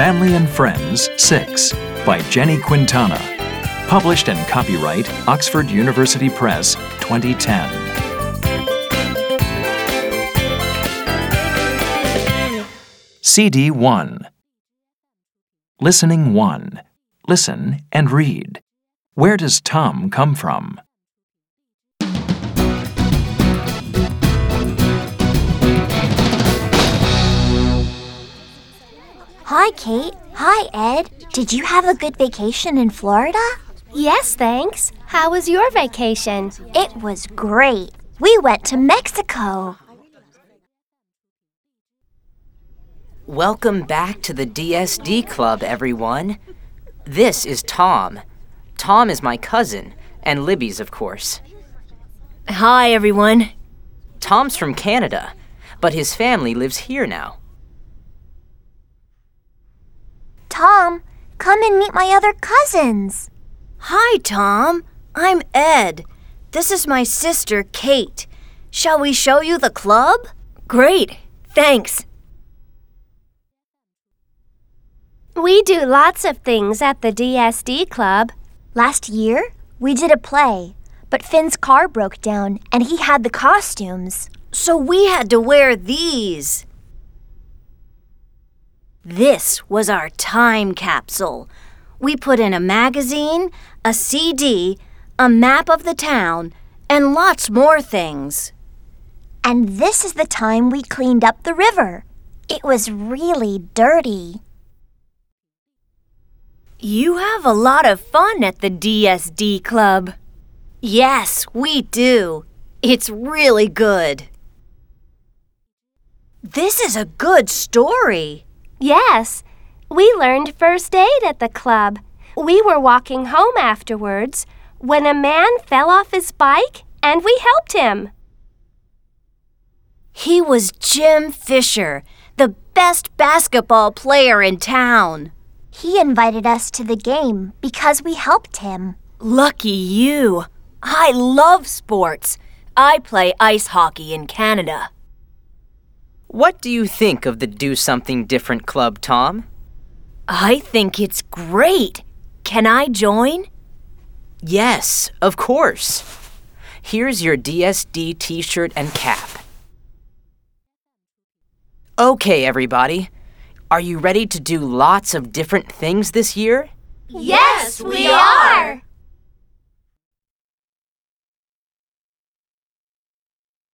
Family and Friends 6 by Jenny Quintana. Published and copyright Oxford University Press 2010. CD 1 Listening 1 Listen and read. Where does Tom come from? Hi, Kate. Hi, Ed. Did you have a good vacation in Florida? Yes, thanks. How was your vacation? It was great. We went to Mexico. Welcome back to the DSD Club, everyone. This is Tom. Tom is my cousin, and Libby's, of course. Hi, everyone. Tom's from Canada, but his family lives here now. Tom, come and meet my other cousins. Hi, Tom. I'm Ed. This is my sister, Kate. Shall we show you the club? Great. Thanks. We do lots of things at the DSD Club. Last year, we did a play, but Finn's car broke down and he had the costumes. So we had to wear these. This was our time capsule. We put in a magazine, a CD, a map of the town, and lots more things. And this is the time we cleaned up the river. It was really dirty. You have a lot of fun at the DSD Club. Yes, we do. It's really good. This is a good story. Yes, we learned first aid at the club. We were walking home afterwards when a man fell off his bike and we helped him. He was Jim Fisher, the best basketball player in town. He invited us to the game because we helped him. Lucky you. I love sports. I play ice hockey in Canada. What do you think of the Do Something Different Club, Tom? I think it's great. Can I join? Yes, of course. Here's your DSD t shirt and cap. Okay, everybody. Are you ready to do lots of different things this year? Yes, we are!